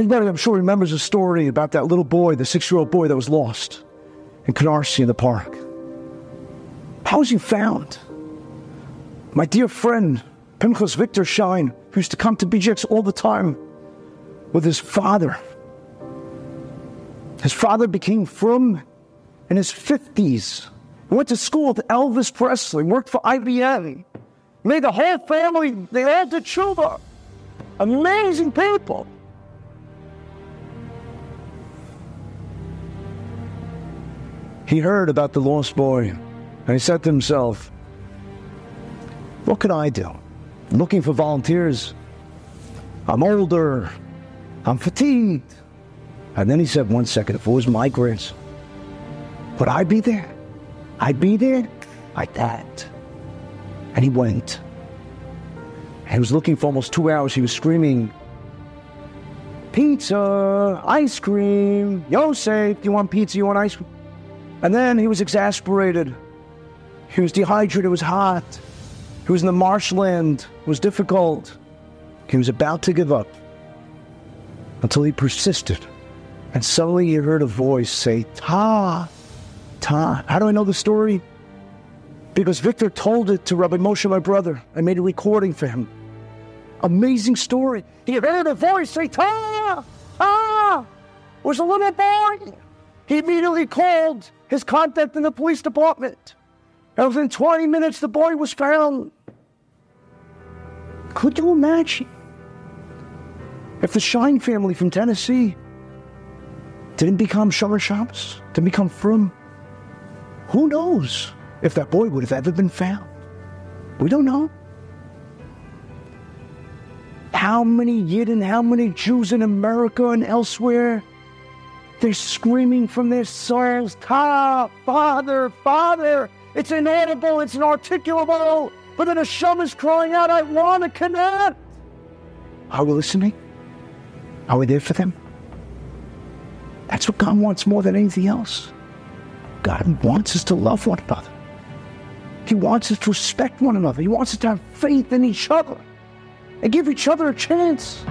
Everybody, I'm sure, remembers a story about that little boy, the six year old boy that was lost in Canarsie in the park. How was he found? My dear friend, Pinchas Victor Shine, who used to come to BJX all the time with his father. His father became frum in his 50s. He went to school with Elvis Presley, worked for IBM, made the whole family, they all did tshuva. Amazing people. He heard about the lost boy and he said to himself, What can I do? I'm looking for volunteers. I'm older. I'm fatigued. And then he said, One second, if it was my grace, would I be there? I'd be there like that. And he went. And he was looking for almost two hours. He was screaming, Pizza, ice cream, Yosef, do you want pizza? You want ice cream? And then he was exasperated. He was dehydrated, it was hot. He was in the marshland, it was difficult. He was about to give up until he persisted. And suddenly he heard a voice say, Ta, Ta. How do I know the story? Because Victor told it to Rabbi Moshe, my brother. I made a recording for him. Amazing story. He heard a voice say, Ta, Ta. It was a little boy. He immediately called his contact in the police department. And within 20 minutes, the boy was found. Could you imagine if the Shine family from Tennessee didn't become Shomer Shabbos, didn't become Frum? Who knows if that boy would have ever been found? We don't know. How many Yidden, how many Jews in America and elsewhere they're screaming from their souls, Ta, Father, Father. It's inaudible, it's inarticulable. But then a shum is crying out, I want to connect. Are we listening? Are we there for them? That's what God wants more than anything else. God wants us to love one another. He wants us to respect one another. He wants us to have faith in each other and give each other a chance.